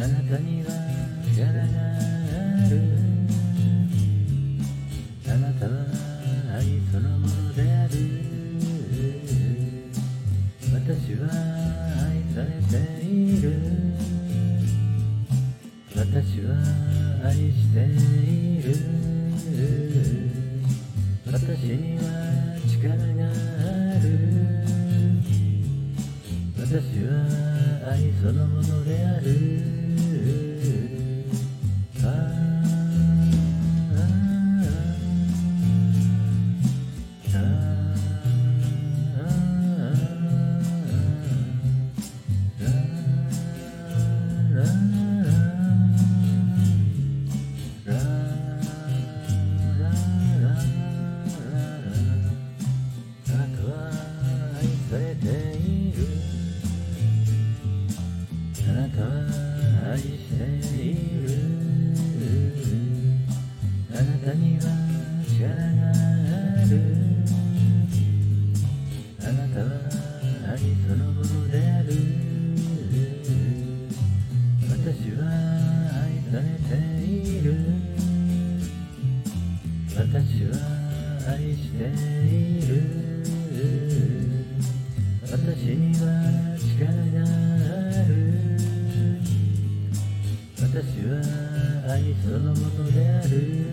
あなたには柄があるあなたは愛そのものである私は愛されている私は愛している私には力がある私は愛そのものである。あなたには力があるあなたは愛そのものである私は愛されている私は愛している私は愛そのものである。